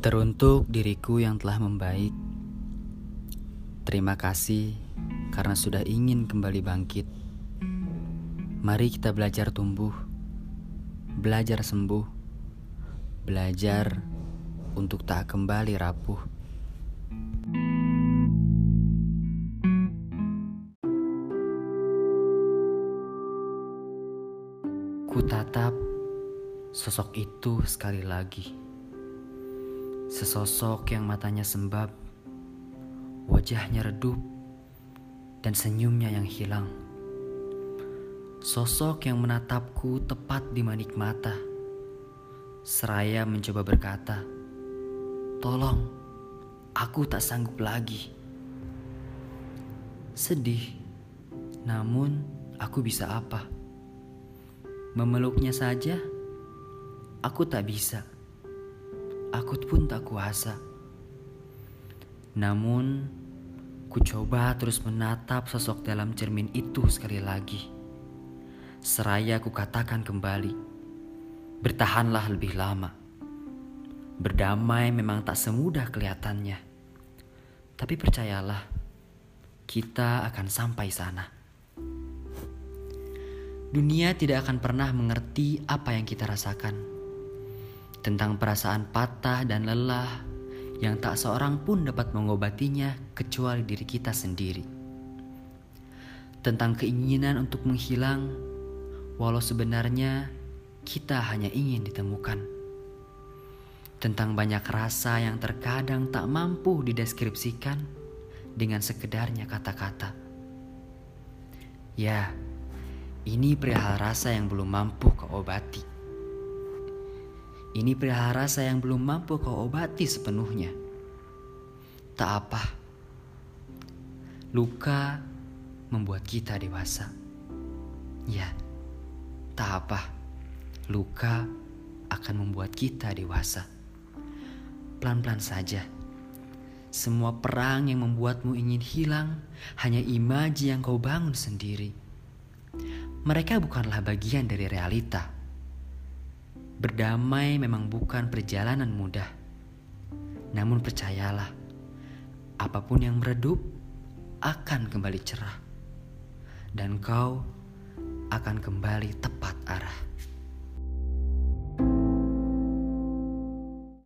Teruntuk diriku yang telah membaik, terima kasih karena sudah ingin kembali bangkit. Mari kita belajar tumbuh, belajar sembuh, belajar untuk tak kembali rapuh. Ku tatap sosok itu sekali lagi. Sesosok yang matanya sembab, wajahnya redup, dan senyumnya yang hilang. Sosok yang menatapku tepat di manik mata. Seraya mencoba berkata, "Tolong, aku tak sanggup lagi." Sedih, namun aku bisa apa? Memeluknya saja, aku tak bisa aku pun tak kuasa. Namun, ku coba terus menatap sosok dalam cermin itu sekali lagi. Seraya ku katakan kembali, bertahanlah lebih lama. Berdamai memang tak semudah kelihatannya. Tapi percayalah, kita akan sampai sana. Dunia tidak akan pernah mengerti apa yang kita rasakan tentang perasaan patah dan lelah yang tak seorang pun dapat mengobatinya kecuali diri kita sendiri. Tentang keinginan untuk menghilang, walau sebenarnya kita hanya ingin ditemukan. Tentang banyak rasa yang terkadang tak mampu dideskripsikan dengan sekedarnya kata-kata. Ya, ini perihal rasa yang belum mampu kau obati. Ini perihal rasa yang belum mampu kau obati sepenuhnya. Tak apa. Luka membuat kita dewasa. Ya, tak apa. Luka akan membuat kita dewasa. Pelan-pelan saja. Semua perang yang membuatmu ingin hilang hanya imaji yang kau bangun sendiri. Mereka bukanlah bagian dari realita Berdamai memang bukan perjalanan mudah. Namun percayalah, apa pun yang meredup akan kembali cerah. Dan kau akan kembali tepat arah.